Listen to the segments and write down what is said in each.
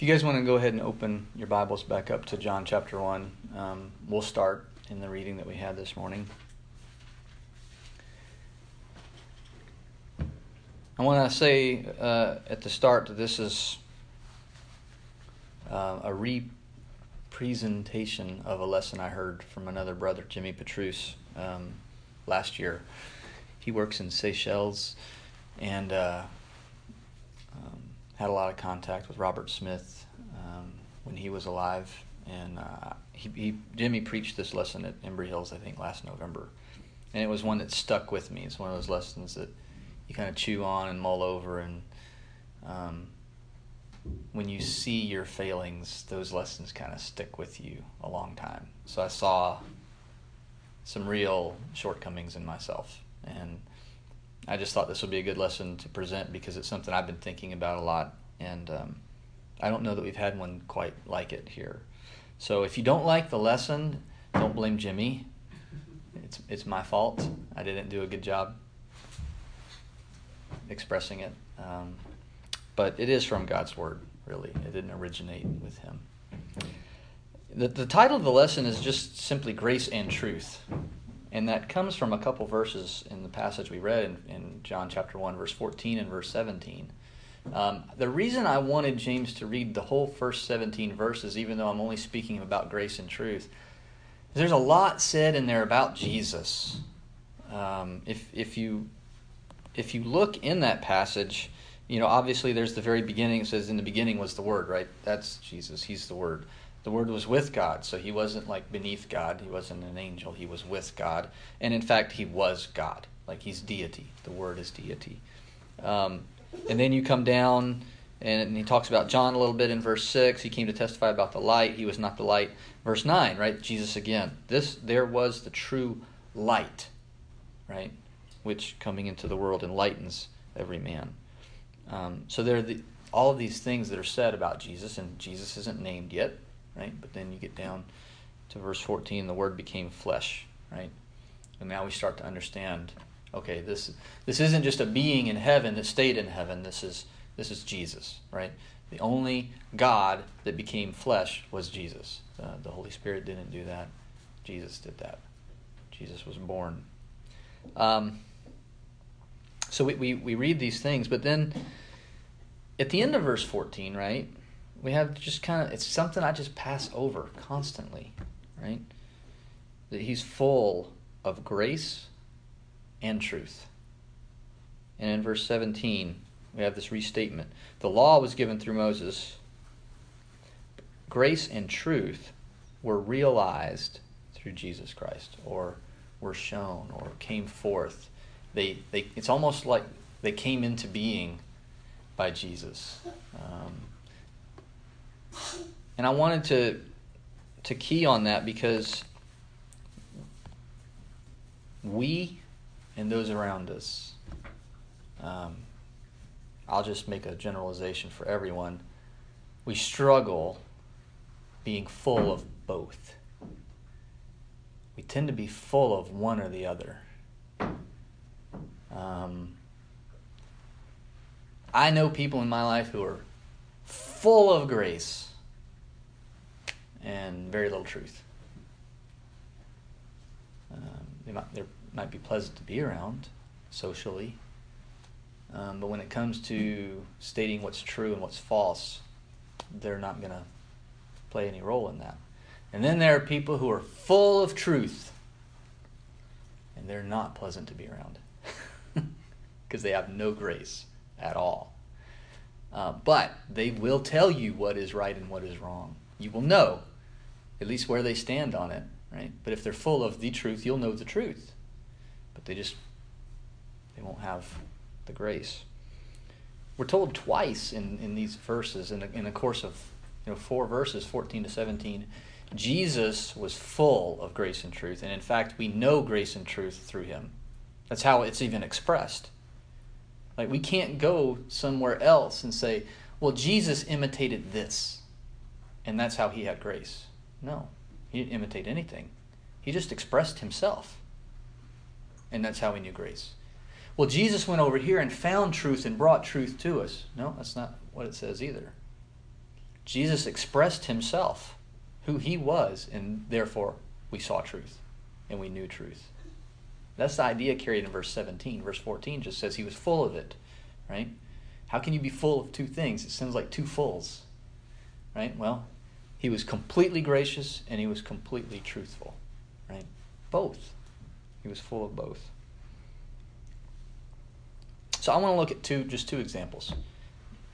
If you guys want to go ahead and open your Bibles back up to John chapter 1, um, we'll start in the reading that we had this morning. I want to say uh, at the start that this is uh, a re-presentation of a lesson I heard from another brother, Jimmy Petrus, um, last year. He works in Seychelles and uh, had a lot of contact with Robert Smith um, when he was alive. And uh, he, he, Jimmy preached this lesson at Embry Hills, I think, last November. And it was one that stuck with me. It's one of those lessons that you kind of chew on and mull over and um, when you see your failings those lessons kind of stick with you a long time so i saw some real shortcomings in myself and i just thought this would be a good lesson to present because it's something i've been thinking about a lot and um, i don't know that we've had one quite like it here so if you don't like the lesson don't blame jimmy it's, it's my fault i didn't do a good job expressing it. Um, but it is from God's Word, really. It didn't originate with Him. The, the title of the lesson is just simply Grace and Truth. And that comes from a couple verses in the passage we read in, in John chapter 1, verse 14 and verse 17. Um, the reason I wanted James to read the whole first 17 verses, even though I'm only speaking about grace and truth, there's a lot said in there about Jesus. Um, if, if you if you look in that passage, you know, obviously there's the very beginning. It says, In the beginning was the Word, right? That's Jesus. He's the Word. The Word was with God, so he wasn't like beneath God. He wasn't an angel. He was with God. And in fact, he was God. Like he's deity. The Word is deity. Um, and then you come down, and he talks about John a little bit in verse 6. He came to testify about the light. He was not the light. Verse 9, right? Jesus again. This, there was the true light, right? which coming into the world enlightens every man. Um, so there are the, all of these things that are said about Jesus, and Jesus isn't named yet, right? But then you get down to verse 14, the Word became flesh, right? And now we start to understand. Okay, this this isn't just a being in heaven that stayed in heaven. This is this is Jesus, right? The only God that became flesh was Jesus. Uh, the Holy Spirit didn't do that. Jesus did that. Jesus was born. Um, so we, we, we read these things, but then at the end of verse 14, right, we have just kind of, it's something I just pass over constantly, right? That he's full of grace and truth. And in verse 17, we have this restatement. The law was given through Moses. Grace and truth were realized through Jesus Christ, or were shown, or came forth they, they it's almost like they came into being by Jesus. Um, and I wanted to to key on that because we and those around us, um, I'll just make a generalization for everyone. We struggle being full of both. We tend to be full of one or the other. Um, I know people in my life who are full of grace and very little truth. Um, they might, they might be pleasant to be around socially, um, but when it comes to stating what's true and what's false, they're not going to play any role in that. And then there are people who are full of truth, and they're not pleasant to be around because they have no grace at all. Uh, but they will tell you what is right and what is wrong. You will know at least where they stand on it, right? But if they're full of the truth, you'll know the truth. But they just they won't have the grace. We're told twice in, in these verses, in the, in the course of you know four verses, 14 to 17, Jesus was full of grace and truth. And in fact, we know grace and truth through him. That's how it's even expressed. Like, we can't go somewhere else and say, well, Jesus imitated this, and that's how he had grace. No, he didn't imitate anything. He just expressed himself, and that's how we knew grace. Well, Jesus went over here and found truth and brought truth to us. No, that's not what it says either. Jesus expressed himself, who he was, and therefore we saw truth and we knew truth. That's the idea carried in verse 17. Verse 14 just says he was full of it, right? How can you be full of two things? It sounds like two fulls, right? Well, he was completely gracious and he was completely truthful, right? Both. He was full of both. So I want to look at two, just two examples.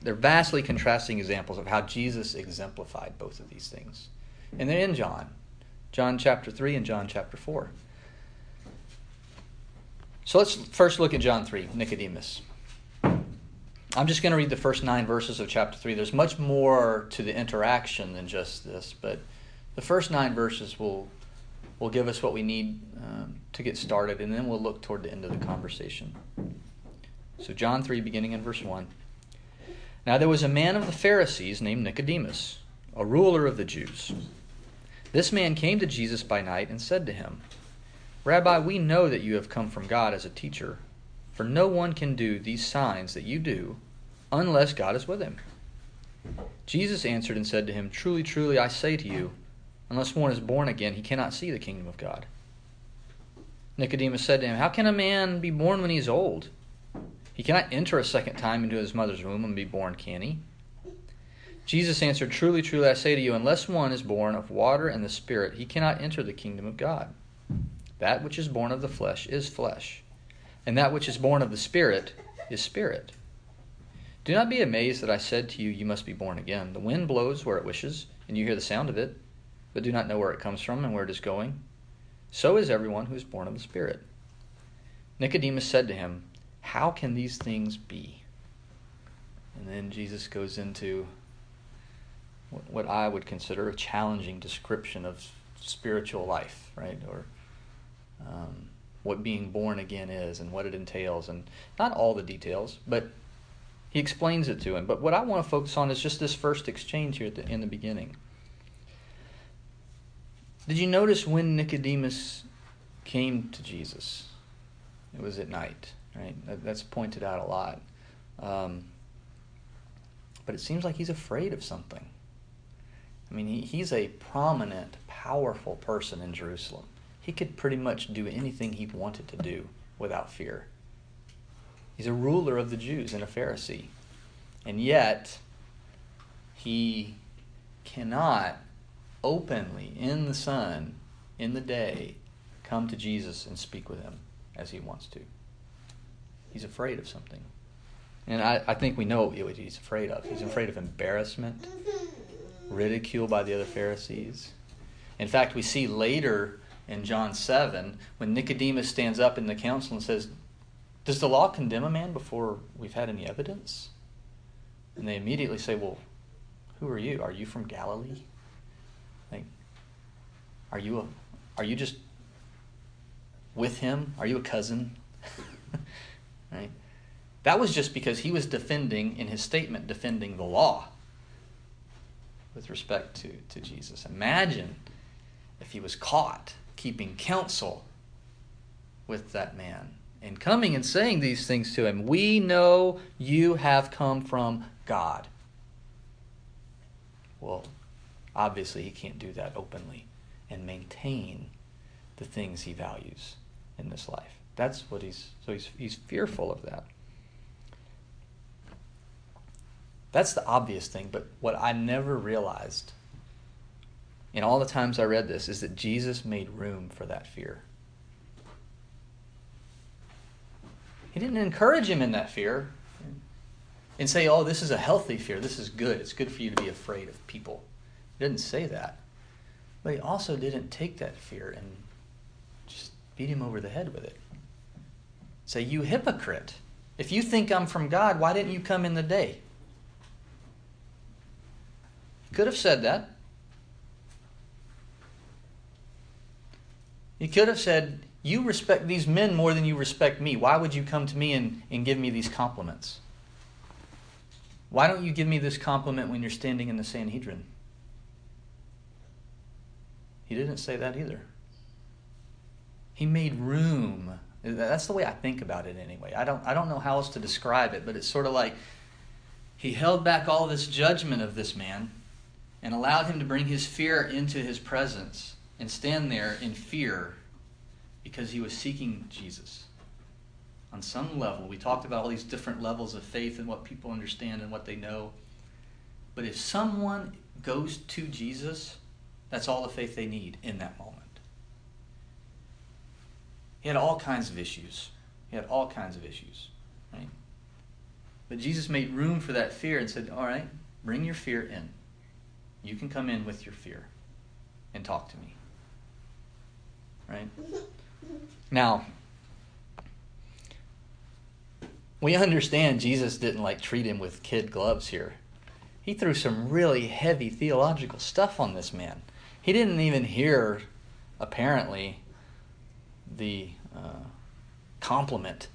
They're vastly contrasting examples of how Jesus exemplified both of these things. And they're in John, John chapter 3 and John chapter 4. So let's first look at John 3, Nicodemus. I'm just going to read the first nine verses of chapter 3. There's much more to the interaction than just this, but the first nine verses will, will give us what we need um, to get started, and then we'll look toward the end of the conversation. So, John 3, beginning in verse 1. Now there was a man of the Pharisees named Nicodemus, a ruler of the Jews. This man came to Jesus by night and said to him, Rabbi, we know that you have come from God as a teacher, for no one can do these signs that you do unless God is with him. Jesus answered and said to him, Truly, truly, I say to you, unless one is born again, he cannot see the kingdom of God. Nicodemus said to him, How can a man be born when he is old? He cannot enter a second time into his mother's womb and be born, can he? Jesus answered, Truly, truly, I say to you, unless one is born of water and the Spirit, he cannot enter the kingdom of God. That which is born of the flesh is flesh, and that which is born of the Spirit is spirit. Do not be amazed that I said to you, You must be born again. The wind blows where it wishes, and you hear the sound of it, but do not know where it comes from and where it is going. So is everyone who is born of the Spirit. Nicodemus said to him, How can these things be? And then Jesus goes into what I would consider a challenging description of spiritual life, right? Or um, what being born again is and what it entails, and not all the details, but he explains it to him. But what I want to focus on is just this first exchange here the, in the beginning. Did you notice when Nicodemus came to Jesus? It was at night, right? That, that's pointed out a lot. Um, but it seems like he's afraid of something. I mean, he, he's a prominent, powerful person in Jerusalem he could pretty much do anything he wanted to do without fear. He's a ruler of the Jews and a Pharisee. And yet, he cannot openly, in the sun, in the day, come to Jesus and speak with him as he wants to. He's afraid of something. And I, I think we know what he's afraid of. He's afraid of embarrassment, ridicule by the other Pharisees. In fact, we see later in John 7 when Nicodemus stands up in the council and says, Does the law condemn a man before we've had any evidence? And they immediately say, Well, who are you? Are you from Galilee? Like, are you a, are you just with him? Are you a cousin? right? That was just because he was defending, in his statement, defending the law with respect to, to Jesus. Imagine if he was caught keeping counsel with that man and coming and saying these things to him. We know you have come from God. Well, obviously, he can't do that openly and maintain the things he values in this life. That's what he's so he's he's fearful of that. That's the obvious thing, but what I never realized in all the times I read this is that Jesus made room for that fear. He didn't encourage him in that fear and say, oh, this is a healthy fear. This is good. It's good for you to be afraid of people. He didn't say that. But he also didn't take that fear and just beat him over the head with it. Say, you hypocrite. If you think I'm from God, why didn't you come in the day? He could have said that. He could have said, You respect these men more than you respect me. Why would you come to me and, and give me these compliments? Why don't you give me this compliment when you're standing in the Sanhedrin? He didn't say that either. He made room. That's the way I think about it anyway. I don't, I don't know how else to describe it, but it's sort of like he held back all this judgment of this man and allowed him to bring his fear into his presence and stand there in fear because he was seeking Jesus. On some level, we talked about all these different levels of faith and what people understand and what they know. But if someone goes to Jesus, that's all the faith they need in that moment. He had all kinds of issues. He had all kinds of issues, right? But Jesus made room for that fear and said, All right, bring your fear in. You can come in with your fear and talk to me. Right? Now, we understand Jesus didn't like treat him with kid gloves here. He threw some really heavy theological stuff on this man. He didn't even hear, apparently, the uh, compliment.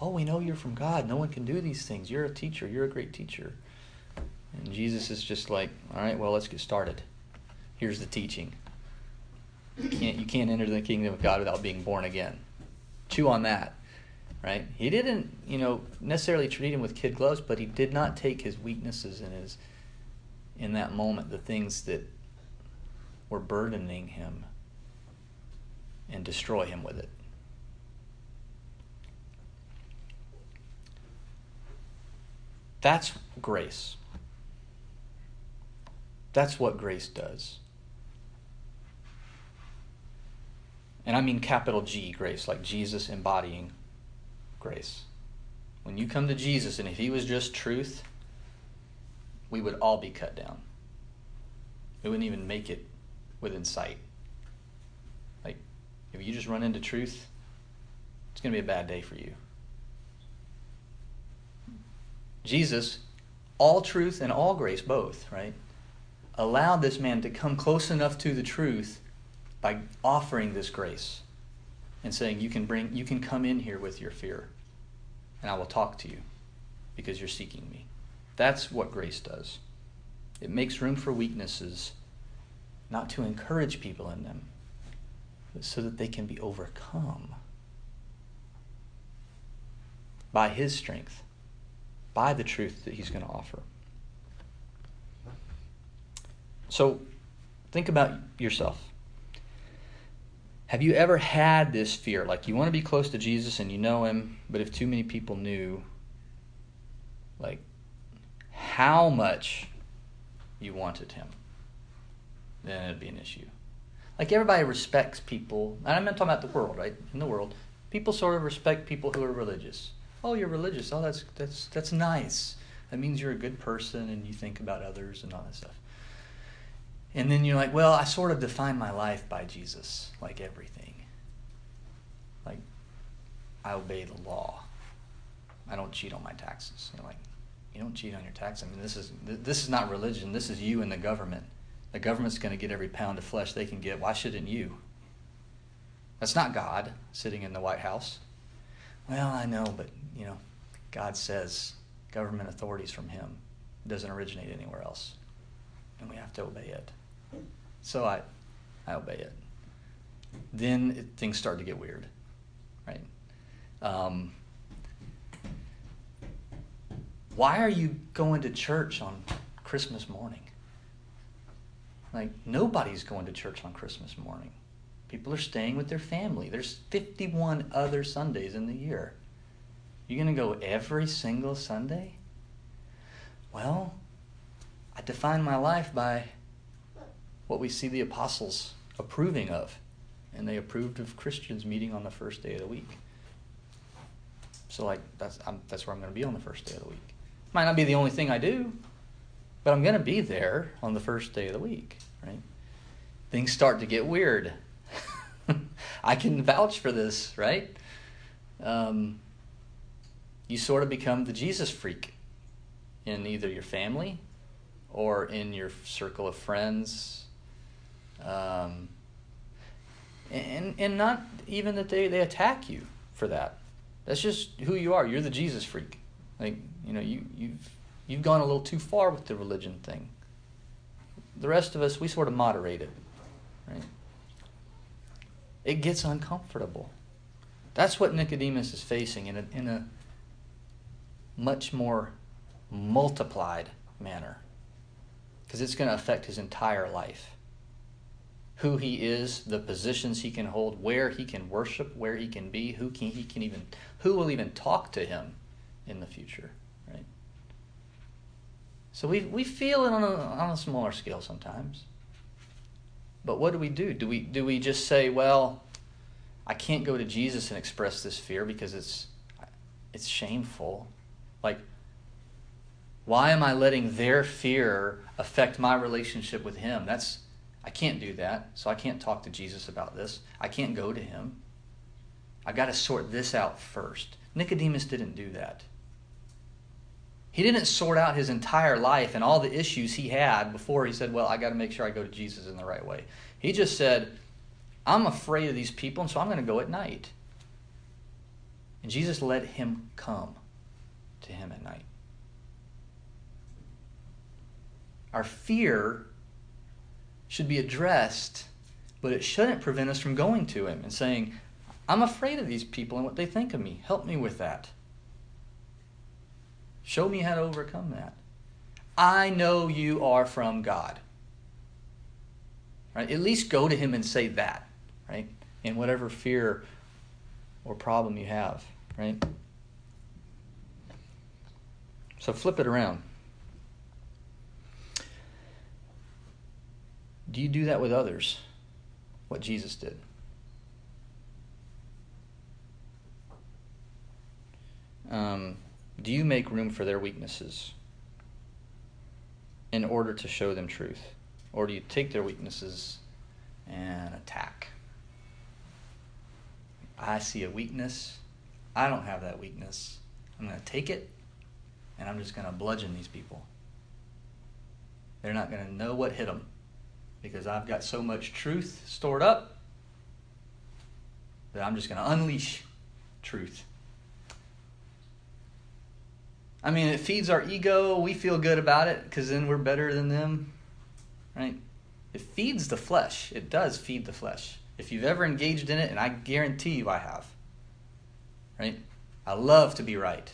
Oh, we know you're from God. No one can do these things. You're a teacher. You're a great teacher. And Jesus is just like, all right, well, let's get started. Here's the teaching. You can't, you can't enter the kingdom of God without being born again. Chew on that, right? He didn't, you know, necessarily treat him with kid gloves, but he did not take his weaknesses and his, in that moment, the things that were burdening him, and destroy him with it. That's grace. That's what grace does. And I mean capital G grace, like Jesus embodying grace. When you come to Jesus, and if he was just truth, we would all be cut down. We wouldn't even make it within sight. Like, if you just run into truth, it's going to be a bad day for you. Jesus, all truth and all grace, both, right? Allowed this man to come close enough to the truth by offering this grace and saying, You can bring you can come in here with your fear, and I will talk to you because you're seeking me. That's what grace does. It makes room for weaknesses, not to encourage people in them, but so that they can be overcome by his strength by the truth that he's going to offer. So think about yourself. Have you ever had this fear? Like you want to be close to Jesus and you know him, but if too many people knew, like how much you wanted him, then it'd be an issue. Like everybody respects people, and I'm not talking about the world, right? In the world, people sort of respect people who are religious oh, you're religious. Oh, that's that's that's nice. That means you're a good person and you think about others and all that stuff. And then you're like, well, I sort of define my life by Jesus, like everything. Like, I obey the law. I don't cheat on my taxes. You're like, you don't cheat on your taxes. I mean, this is this is not religion. This is you and the government. The government's going to get every pound of flesh they can get. Why shouldn't you? That's not God sitting in the White House. Well, I know, but you know, God says government authorities from Him. It doesn't originate anywhere else, and we have to obey it. So I, I obey it. Then it, things start to get weird, right? Um, why are you going to church on Christmas morning? Like nobody's going to church on Christmas morning. People are staying with their family. There's 51 other Sundays in the year. You're going to go every single Sunday? Well, I define my life by what we see the apostles approving of. And they approved of Christians meeting on the first day of the week. So, like, that's, I'm, that's where I'm going to be on the first day of the week. Might not be the only thing I do, but I'm going to be there on the first day of the week, right? Things start to get weird. I can vouch for this, right? Um, you sort of become the Jesus freak in either your family or in your circle of friends. Um, and, and not even that they, they attack you for that. That's just who you are. You're the Jesus freak. Like, you know, you, you've, you've gone a little too far with the religion thing. The rest of us, we sort of moderate it, right? It gets uncomfortable. That's what Nicodemus is facing in a, in a much more multiplied manner. because it's going to affect his entire life. Who he is, the positions he can hold, where he can worship, where he can be, who can he can even who will even talk to him in the future? So we we feel it on a on a smaller scale sometimes. But what do we do? Do we do we just say, well, I can't go to Jesus and express this fear because it's it's shameful. Like why am I letting their fear affect my relationship with him? That's I can't do that. So I can't talk to Jesus about this. I can't go to him. I've got to sort this out first. Nicodemus didn't do that. He didn't sort out his entire life and all the issues he had before he said, Well, I got to make sure I go to Jesus in the right way. He just said, I'm afraid of these people, and so I'm going to go at night. And Jesus let him come to him at night. Our fear should be addressed, but it shouldn't prevent us from going to Him and saying, I'm afraid of these people and what they think of me. Help me with that. Show me how to overcome that. I know you are from God. Right? At least go to him and say that, right? In whatever fear or problem you have, right? So flip it around. Do you do that with others? What Jesus did? Um, do you make room for their weaknesses in order to show them truth? Or do you take their weaknesses and attack? I see a weakness. I don't have that weakness. I'm going to take it and I'm just going to bludgeon these people. They're not going to know what hit them because I've got so much truth stored up that I'm just going to unleash truth. I mean, it feeds our ego. We feel good about it because then we're better than them, right? It feeds the flesh. It does feed the flesh. If you've ever engaged in it, and I guarantee you I have, right? I love to be right.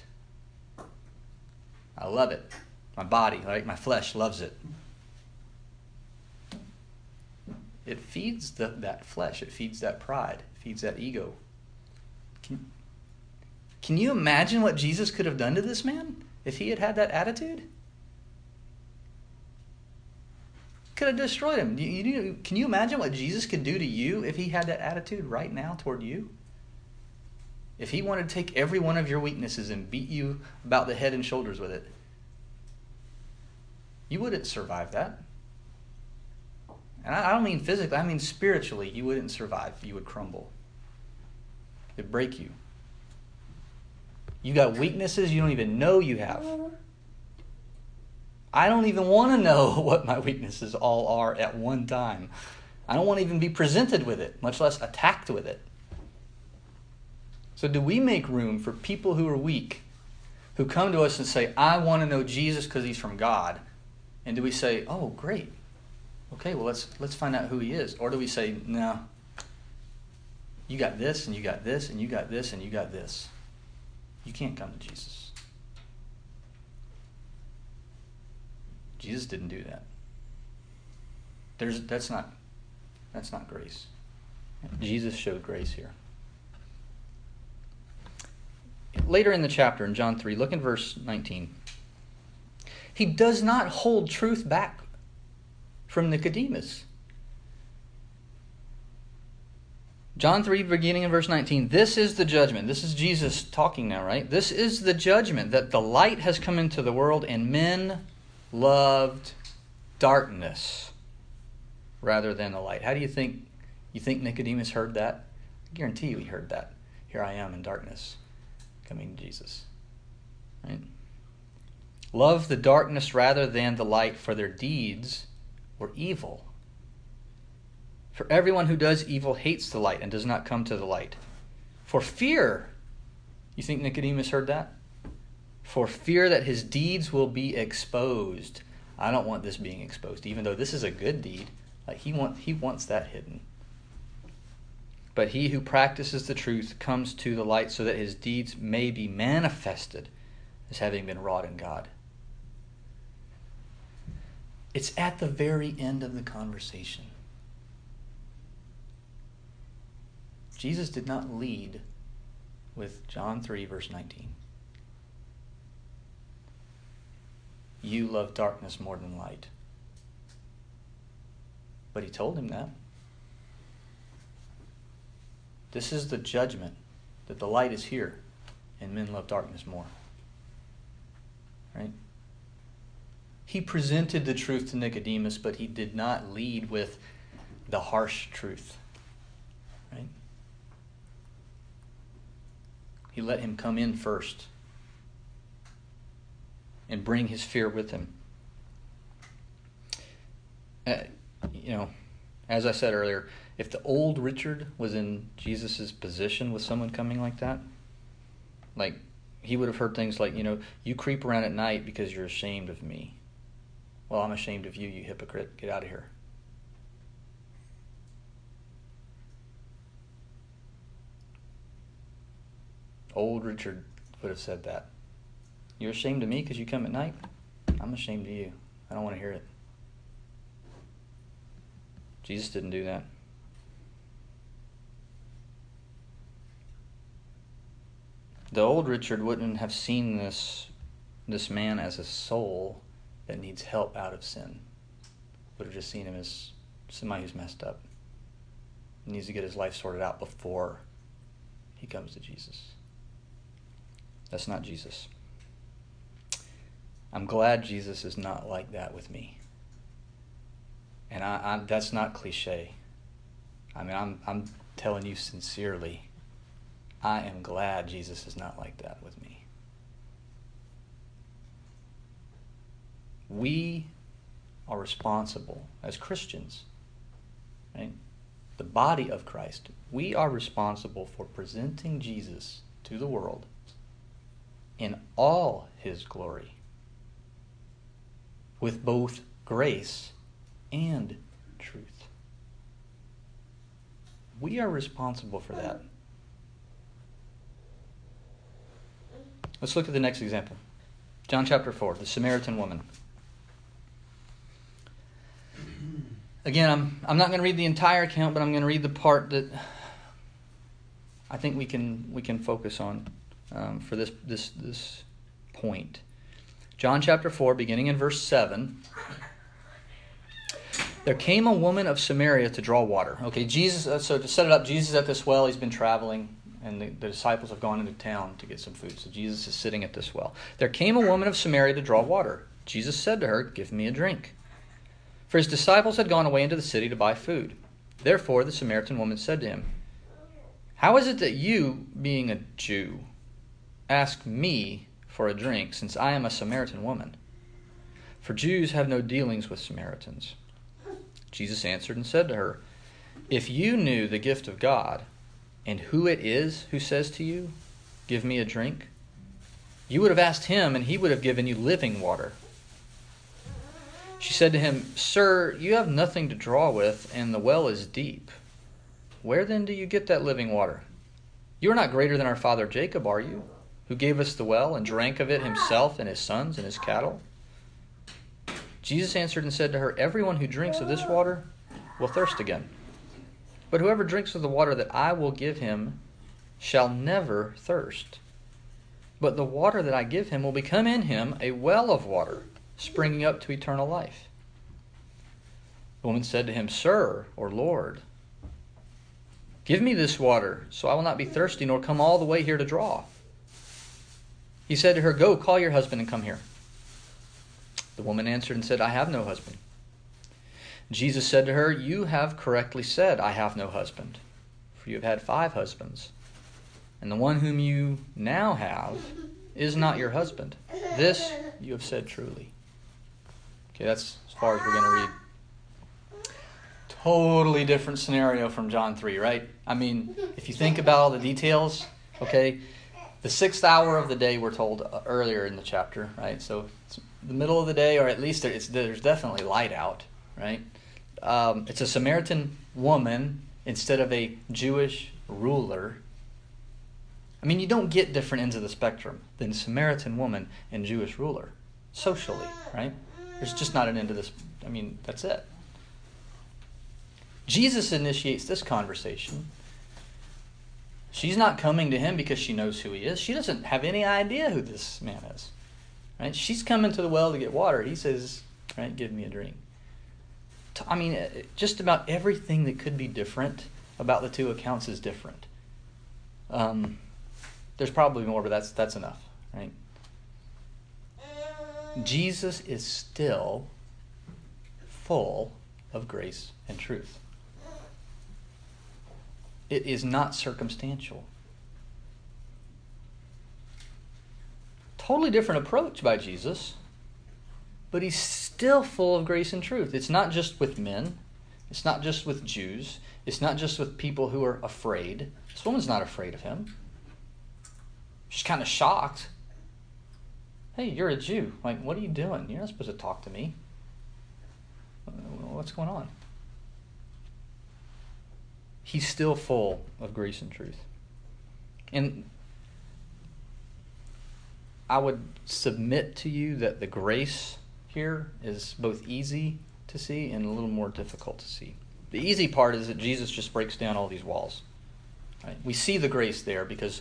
I love it. My body, right? My flesh loves it. it feeds the, that flesh, it feeds that pride, it feeds that ego. Can, can you imagine what Jesus could have done to this man if he had had that attitude? Could have destroyed him. Can you imagine what Jesus could do to you if he had that attitude right now toward you? If he wanted to take every one of your weaknesses and beat you about the head and shoulders with it, you wouldn't survive that. And I don't mean physically, I mean spiritually. You wouldn't survive. You would crumble. It'd break you. You got weaknesses you don't even know you have. I don't even want to know what my weaknesses all are at one time. I don't want to even be presented with it, much less attacked with it. So, do we make room for people who are weak, who come to us and say, I want to know Jesus because he's from God? And do we say, oh, great, okay, well let's let's find out who he is. Or do we say, no, you got this and you got this and you got this and you got this. You can't come to Jesus. Jesus didn't do that. There's that's not that's not grace. Jesus showed grace here. Later in the chapter in John 3, look in verse 19. He does not hold truth back from Nicodemus. John 3, beginning in verse 19. This is the judgment. This is Jesus talking now, right? This is the judgment that the light has come into the world, and men loved darkness rather than the light. How do you think you think Nicodemus heard that? I guarantee you he heard that. Here I am in darkness, coming to Jesus. Right? Love the darkness rather than the light, for their deeds were evil. For everyone who does evil hates the light and does not come to the light. For fear, you think Nicodemus heard that? For fear that his deeds will be exposed. I don't want this being exposed, even though this is a good deed. Like he want, he wants that hidden. But he who practices the truth comes to the light so that his deeds may be manifested as having been wrought in God. It's at the very end of the conversation. Jesus did not lead with John 3, verse 19. You love darkness more than light. But he told him that. This is the judgment that the light is here and men love darkness more. Right? He presented the truth to Nicodemus, but he did not lead with the harsh truth. Right? He let him come in first and bring his fear with him. Uh, you know, as I said earlier, if the old Richard was in Jesus' position with someone coming like that, like he would have heard things like, you know, you creep around at night because you're ashamed of me. Well, I'm ashamed of you, you hypocrite. Get out of here. Old Richard would have said that. You're ashamed of me because you come at night? I'm ashamed of you. I don't want to hear it. Jesus didn't do that. The old Richard wouldn't have seen this this man as a soul that needs help out of sin. Would have just seen him as somebody who's messed up. He needs to get his life sorted out before he comes to Jesus. That's not Jesus. I'm glad Jesus is not like that with me. And I, I, that's not cliche. I mean, I'm, I'm telling you sincerely, I am glad Jesus is not like that with me. We are responsible as Christians, right? The body of Christ. We are responsible for presenting Jesus to the world in all his glory with both grace and truth. We are responsible for that. Let's look at the next example. John chapter 4, the Samaritan woman. Again, I'm, I'm not going to read the entire account, but I'm going to read the part that I think we can, we can focus on um, for this, this, this point. John chapter 4, beginning in verse 7. There came a woman of Samaria to draw water. Okay, Jesus, uh, so to set it up, Jesus at this well, he's been traveling, and the, the disciples have gone into town to get some food. So Jesus is sitting at this well. There came a woman of Samaria to draw water. Jesus said to her, Give me a drink. For his disciples had gone away into the city to buy food. Therefore, the Samaritan woman said to him, How is it that you, being a Jew, ask me for a drink, since I am a Samaritan woman? For Jews have no dealings with Samaritans. Jesus answered and said to her, If you knew the gift of God, and who it is who says to you, Give me a drink, you would have asked him, and he would have given you living water. She said to him, Sir, you have nothing to draw with, and the well is deep. Where then do you get that living water? You are not greater than our father Jacob, are you? Who gave us the well and drank of it himself and his sons and his cattle? Jesus answered and said to her, Everyone who drinks of this water will thirst again. But whoever drinks of the water that I will give him shall never thirst. But the water that I give him will become in him a well of water, springing up to eternal life. The woman said to him, Sir, or Lord, give me this water, so I will not be thirsty, nor come all the way here to draw. He said to her, Go, call your husband and come here. The woman answered and said, I have no husband. Jesus said to her, You have correctly said, I have no husband, for you have had five husbands, and the one whom you now have is not your husband. This you have said truly. Okay, that's as far as we're going to read. Totally different scenario from John 3, right? I mean, if you think about all the details, okay, the sixth hour of the day we're told uh, earlier in the chapter right so it's the middle of the day or at least there's definitely light out right um, it's a samaritan woman instead of a jewish ruler i mean you don't get different ends of the spectrum than samaritan woman and jewish ruler socially right There's just not an end to this. I mean, that's it. Jesus initiates this conversation. She's not coming to him because she knows who he is. She doesn't have any idea who this man is. Right? She's coming to the well to get water. He says, right, give me a drink. I mean, just about everything that could be different about the two accounts is different. Um, there's probably more, but that's that's enough, right? Jesus is still full of grace and truth. It is not circumstantial. Totally different approach by Jesus, but he's still full of grace and truth. It's not just with men, it's not just with Jews, it's not just with people who are afraid. This woman's not afraid of him. She's kind of shocked. Hey, you're a Jew. Like, what are you doing? You're not supposed to talk to me. What's going on? He's still full of grace and truth. And I would submit to you that the grace here is both easy to see and a little more difficult to see. The easy part is that Jesus just breaks down all these walls. Right? We see the grace there because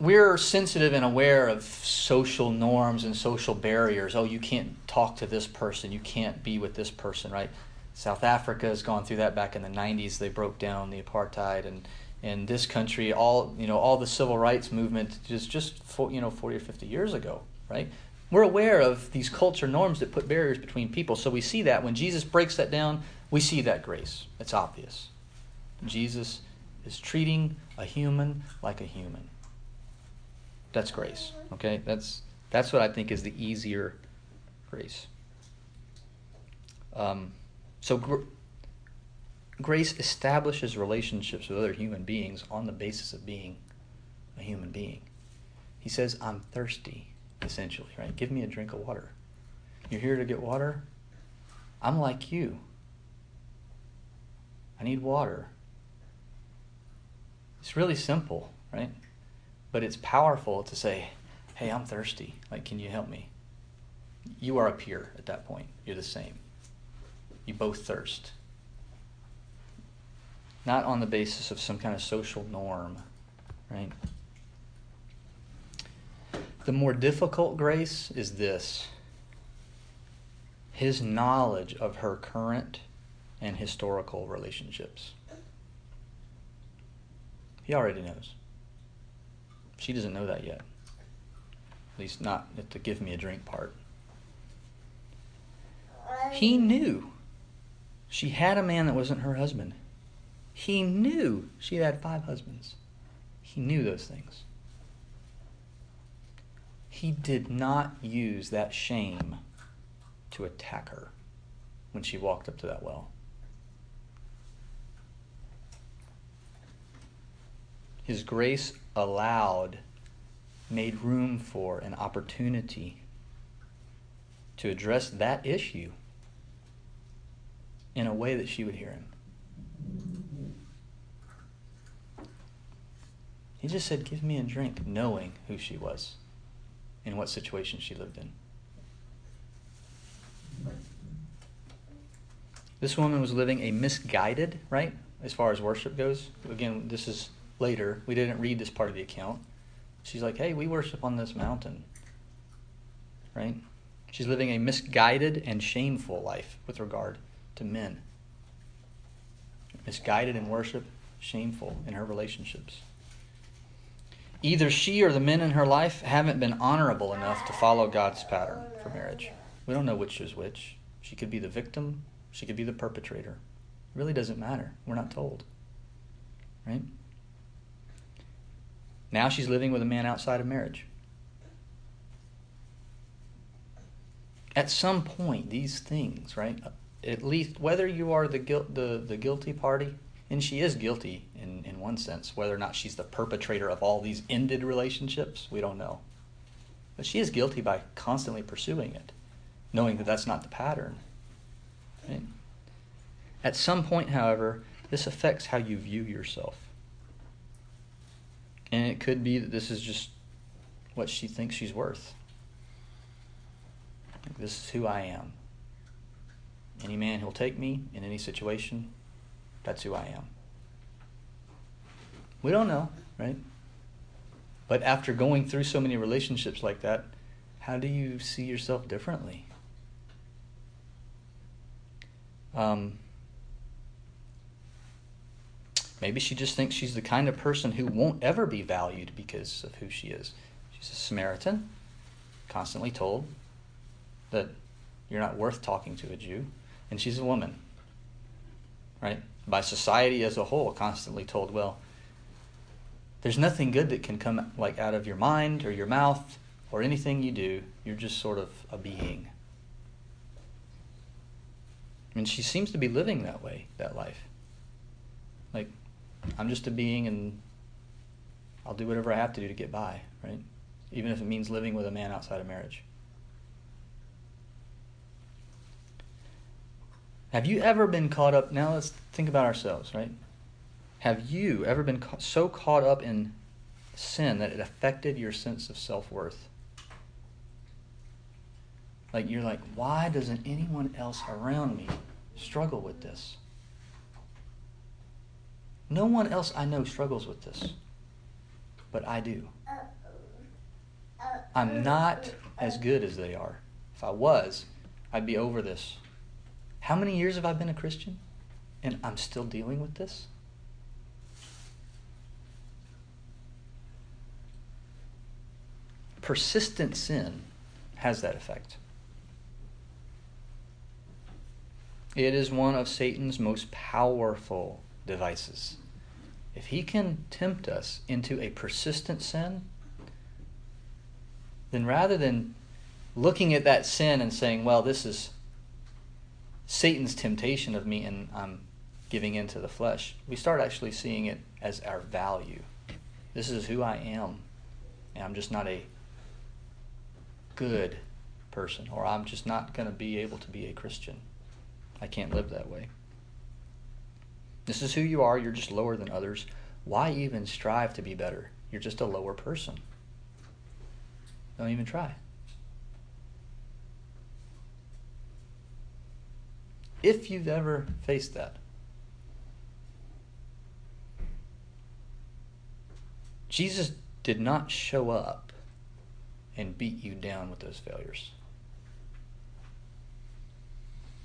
we're sensitive and aware of social norms and social barriers. Oh, you can't talk to this person, you can't be with this person, right? South Africa has gone through that back in the 90s. They broke down the apartheid and in this country all you know all the civil rights movement just just for, you know 40 or 50 years ago, right? We're aware of these culture norms that put barriers between people. So we see that when Jesus breaks that down, we see that grace. It's obvious. Jesus is treating a human like a human. That's grace. Okay? That's that's what I think is the easier grace. Um, so gr- grace establishes relationships with other human beings on the basis of being a human being. He says, "I'm thirsty." essentially, right? Give me a drink of water. You're here to get water? I'm like you. I need water. It's really simple, right? But it's powerful to say, hey, I'm thirsty. Like, can you help me? You are a peer at that point. You're the same. You both thirst. Not on the basis of some kind of social norm, right? The more difficult grace is this his knowledge of her current and historical relationships. He already knows. She doesn't know that yet. At least not at the give me a drink part. He knew she had a man that wasn't her husband. He knew she had five husbands. He knew those things he did not use that shame to attack her when she walked up to that well. His grace allowed, made room for an opportunity to address that issue in a way that she would hear him. He just said, Give me a drink, knowing who she was in what situation she lived in. This woman was living a misguided, right, as far as worship goes. Again, this is later. We didn't read this part of the account. She's like, hey, we worship on this mountain, right? She's living a misguided and shameful life with regard to men. Misguided in worship, shameful in her relationships. Either she or the men in her life haven't been honorable enough to follow God's pattern for marriage. We don't know which is which. She could be the victim, she could be the perpetrator. It really doesn't matter. We're not told. Right? Now she's living with a man outside of marriage. At some point, these things, right? At least whether you are the guilt, the, the guilty party and she is guilty in, in one sense. Whether or not she's the perpetrator of all these ended relationships, we don't know. But she is guilty by constantly pursuing it, knowing that that's not the pattern. Right? At some point, however, this affects how you view yourself. And it could be that this is just what she thinks she's worth. this is who I am. Any man who'll take me in any situation, that's who I am. We don't know, right? But after going through so many relationships like that, how do you see yourself differently? Um, maybe she just thinks she's the kind of person who won't ever be valued because of who she is. She's a Samaritan, constantly told that you're not worth talking to a Jew, and she's a woman, right? By society as a whole, constantly told, well, there's nothing good that can come like out of your mind or your mouth or anything you do. You're just sort of a being. Mean, she seems to be living that way, that life. Like, I'm just a being and I'll do whatever I have to do to get by, right? Even if it means living with a man outside of marriage. Have you ever been caught up? Now let's think about ourselves, right? Have you ever been so caught up in sin that it affected your sense of self worth? Like you're like, why doesn't anyone else around me struggle with this? No one else I know struggles with this, but I do. I'm not as good as they are. If I was, I'd be over this. How many years have I been a Christian? And I'm still dealing with this? Persistent sin has that effect. It is one of Satan's most powerful devices. If he can tempt us into a persistent sin, then rather than looking at that sin and saying, well, this is Satan's temptation of me and I'm giving into the flesh, we start actually seeing it as our value. This is who I am. And I'm just not a good person, or I'm just not going to be able to be a Christian. I can't live that way. This is who you are. You're just lower than others. Why even strive to be better? You're just a lower person. Don't even try. If you've ever faced that, Jesus did not show up and beat you down with those failures.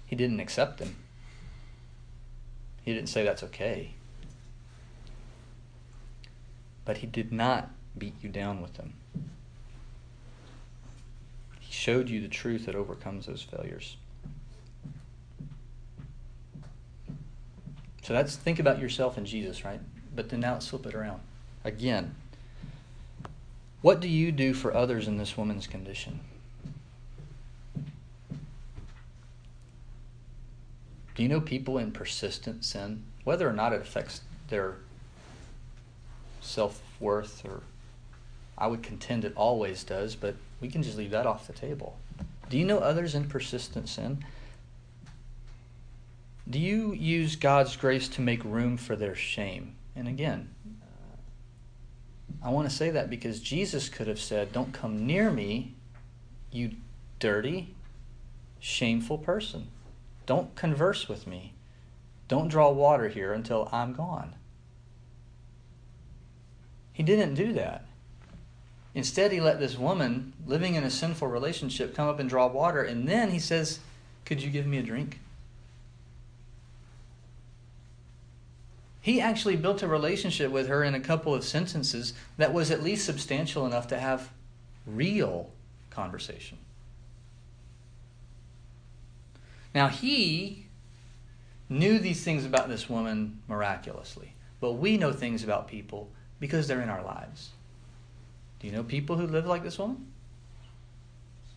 He didn't accept them. He didn't say that's okay. But he did not beat you down with them. He showed you the truth that overcomes those failures. So that's think about yourself and Jesus, right? But then now let's flip it around. Again, what do you do for others in this woman's condition? Do you know people in persistent sin, whether or not it affects their self worth, or I would contend it always does, but we can just leave that off the table. Do you know others in persistent sin? Do you use God's grace to make room for their shame? And again, I want to say that because Jesus could have said, Don't come near me, you dirty, shameful person. Don't converse with me. Don't draw water here until I'm gone. He didn't do that. Instead, he let this woman living in a sinful relationship come up and draw water, and then he says, Could you give me a drink? He actually built a relationship with her in a couple of sentences that was at least substantial enough to have real conversation. Now, he knew these things about this woman miraculously, but we know things about people because they're in our lives. Do you know people who live like this woman?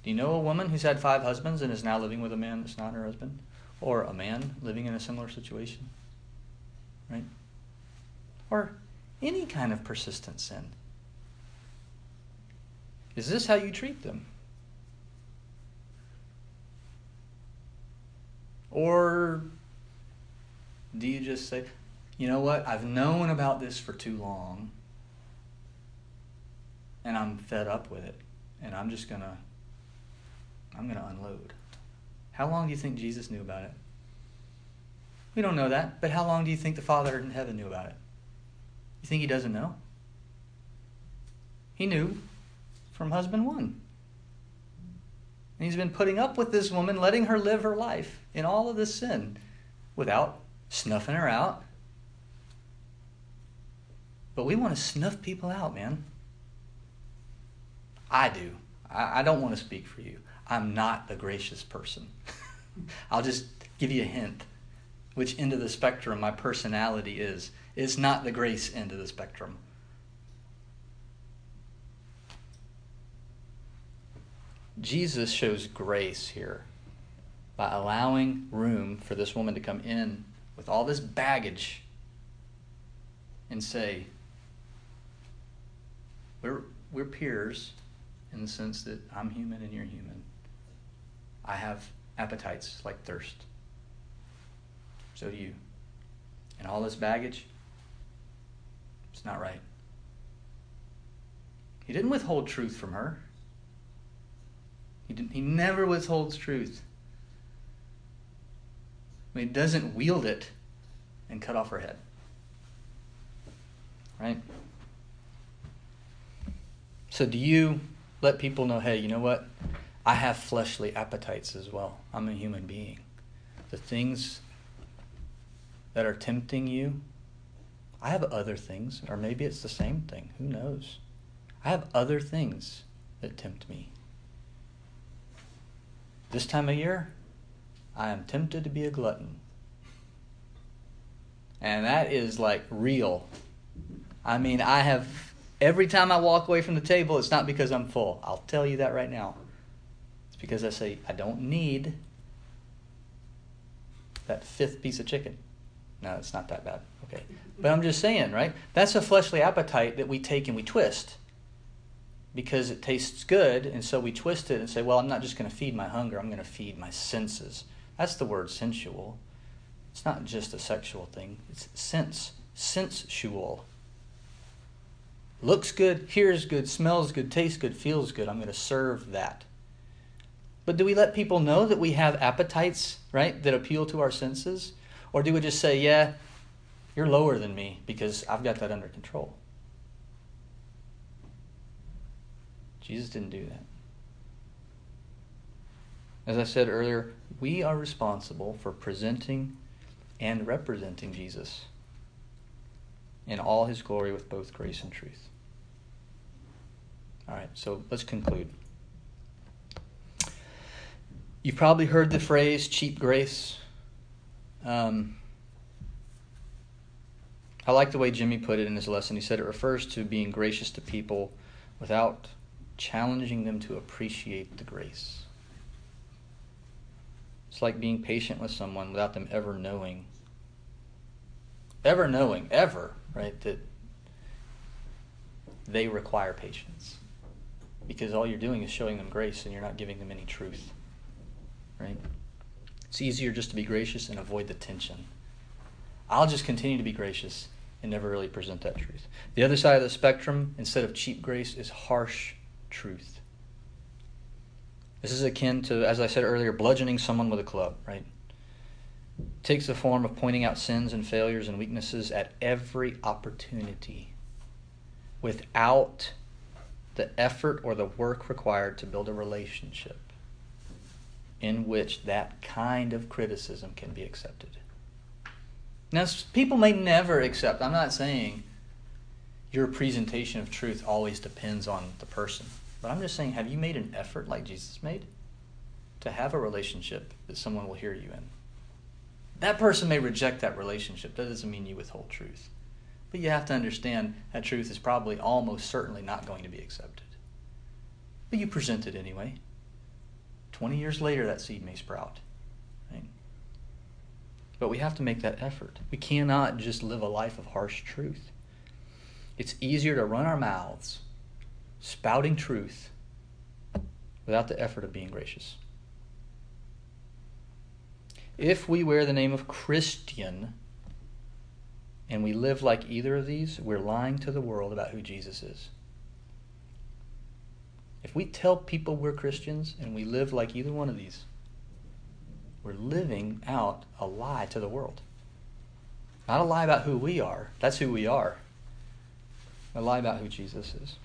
Do you know a woman who's had five husbands and is now living with a man that's not her husband? Or a man living in a similar situation? Right? Or any kind of persistent sin. Is this how you treat them? Or do you just say, you know what, I've known about this for too long and I'm fed up with it and I'm just going to I'm going to unload. How long do you think Jesus knew about it? We don't know that, but how long do you think the Father in heaven knew about it? You think he doesn't know? He knew from husband one. And he's been putting up with this woman, letting her live her life in all of this sin without snuffing her out. But we want to snuff people out, man. I do. I, I don't want to speak for you. I'm not the gracious person. I'll just give you a hint which end of the spectrum my personality is. It's not the grace end of the spectrum. Jesus shows grace here by allowing room for this woman to come in with all this baggage and say, We're, we're peers in the sense that I'm human and you're human. I have appetites like thirst. So do you. And all this baggage, not right. He didn't withhold truth from her. He, didn't, he never withholds truth. Mean, he doesn't wield it and cut off her head. Right? So, do you let people know, hey, you know what? I have fleshly appetites as well. I'm a human being. The things that are tempting you, I have other things, or maybe it's the same thing. Who knows? I have other things that tempt me. This time of year, I am tempted to be a glutton. And that is like real. I mean, I have, every time I walk away from the table, it's not because I'm full. I'll tell you that right now. It's because I say, I don't need that fifth piece of chicken. No, it's not that bad. Okay. But I'm just saying, right? That's a fleshly appetite that we take and we twist because it tastes good, and so we twist it and say, well, I'm not just going to feed my hunger, I'm going to feed my senses. That's the word sensual. It's not just a sexual thing, it's sense, sensual. Looks good, hears good, smells good, tastes good, feels good. I'm going to serve that. But do we let people know that we have appetites, right, that appeal to our senses? Or do we just say, yeah, you're lower than me because I've got that under control? Jesus didn't do that. As I said earlier, we are responsible for presenting and representing Jesus in all his glory with both grace and truth. All right, so let's conclude. You've probably heard the phrase cheap grace. Um, I like the way Jimmy put it in his lesson. He said it refers to being gracious to people without challenging them to appreciate the grace. It's like being patient with someone without them ever knowing, ever knowing, ever, right, that they require patience. Because all you're doing is showing them grace and you're not giving them any truth, right? It's easier just to be gracious and avoid the tension. I'll just continue to be gracious and never really present that truth. The other side of the spectrum, instead of cheap grace, is harsh truth. This is akin to, as I said earlier, bludgeoning someone with a club, right? It takes the form of pointing out sins and failures and weaknesses at every opportunity without the effort or the work required to build a relationship in which that kind of criticism can be accepted. Now, people may never accept, I'm not saying your presentation of truth always depends on the person. But I'm just saying, have you made an effort like Jesus made to have a relationship that someone will hear you in? That person may reject that relationship. That doesn't mean you withhold truth. But you have to understand that truth is probably almost certainly not going to be accepted. But you present it anyway. 20 years later, that seed may sprout. But we have to make that effort. We cannot just live a life of harsh truth. It's easier to run our mouths spouting truth without the effort of being gracious. If we wear the name of Christian and we live like either of these, we're lying to the world about who Jesus is. If we tell people we're Christians and we live like either one of these, we're living out a lie to the world. Not a lie about who we are. That's who we are. A lie about who Jesus is.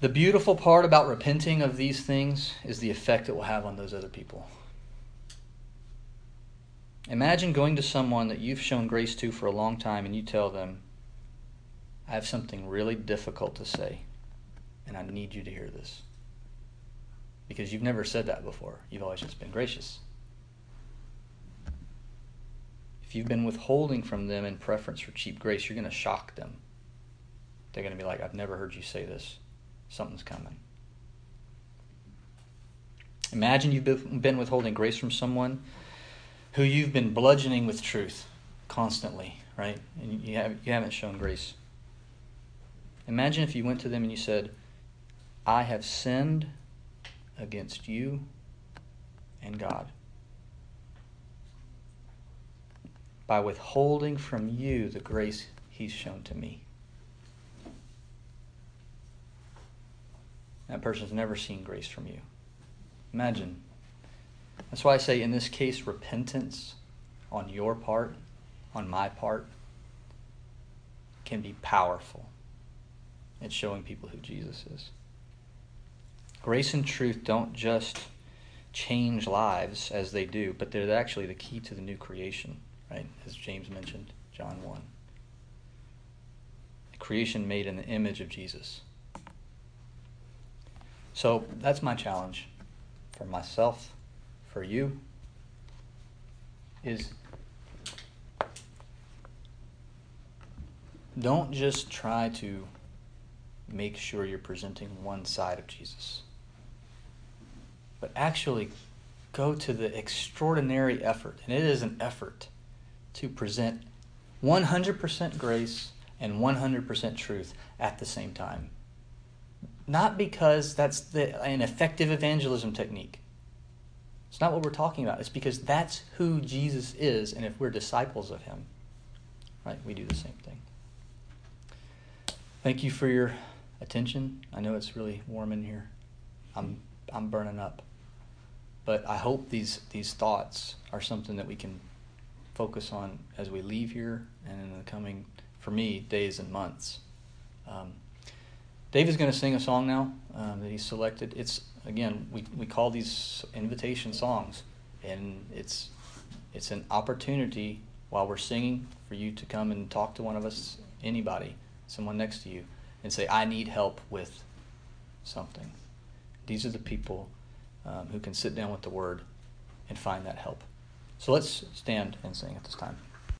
The beautiful part about repenting of these things is the effect it will have on those other people. Imagine going to someone that you've shown grace to for a long time and you tell them, I have something really difficult to say, and I need you to hear this. Because you've never said that before. You've always just been gracious. If you've been withholding from them in preference for cheap grace, you're going to shock them. They're going to be like, I've never heard you say this. Something's coming. Imagine you've been withholding grace from someone who you've been bludgeoning with truth constantly, right? And you, have, you haven't shown grace. Imagine if you went to them and you said, I have sinned against you and God by withholding from you the grace He's shown to me. That person's never seen grace from you. Imagine. That's why I say, in this case, repentance on your part, on my part, can be powerful in showing people who Jesus is. Grace and truth don't just change lives as they do, but they're actually the key to the new creation, right? As James mentioned, John 1. The creation made in the image of Jesus. So that's my challenge for myself, for you, is don't just try to make sure you're presenting one side of Jesus, but actually go to the extraordinary effort, and it is an effort to present 100% grace and 100% truth at the same time not because that's the, an effective evangelism technique. It's not what we're talking about. It's because that's who Jesus is, and if we're disciples of him, right, we do the same thing. Thank you for your attention. I know it's really warm in here. I'm I'm burning up. But I hope these these thoughts are something that we can focus on as we leave here and in the coming, for me, days and months. Um, is going to sing a song now um, that he's selected. It's again we, we call these invitation songs, and it's it's an opportunity while we're singing for you to come and talk to one of us, anybody, someone next to you, and say, "I need help with something." These are the people um, who can sit down with the Word and find that help. So let's stand and sing at this time.